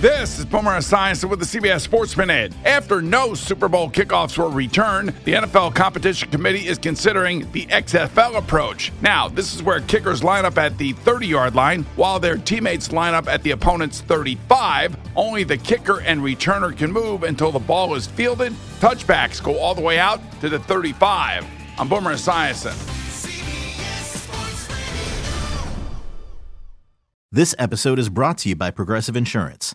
This is Boomer Esiason with the CBS Sports Minute. After no Super Bowl kickoffs were returned, the NFL Competition Committee is considering the XFL approach. Now, this is where kickers line up at the 30 yard line while their teammates line up at the opponent's 35. Only the kicker and returner can move until the ball is fielded. Touchbacks go all the way out to the 35. I'm Boomer Esiason. This episode is brought to you by Progressive Insurance.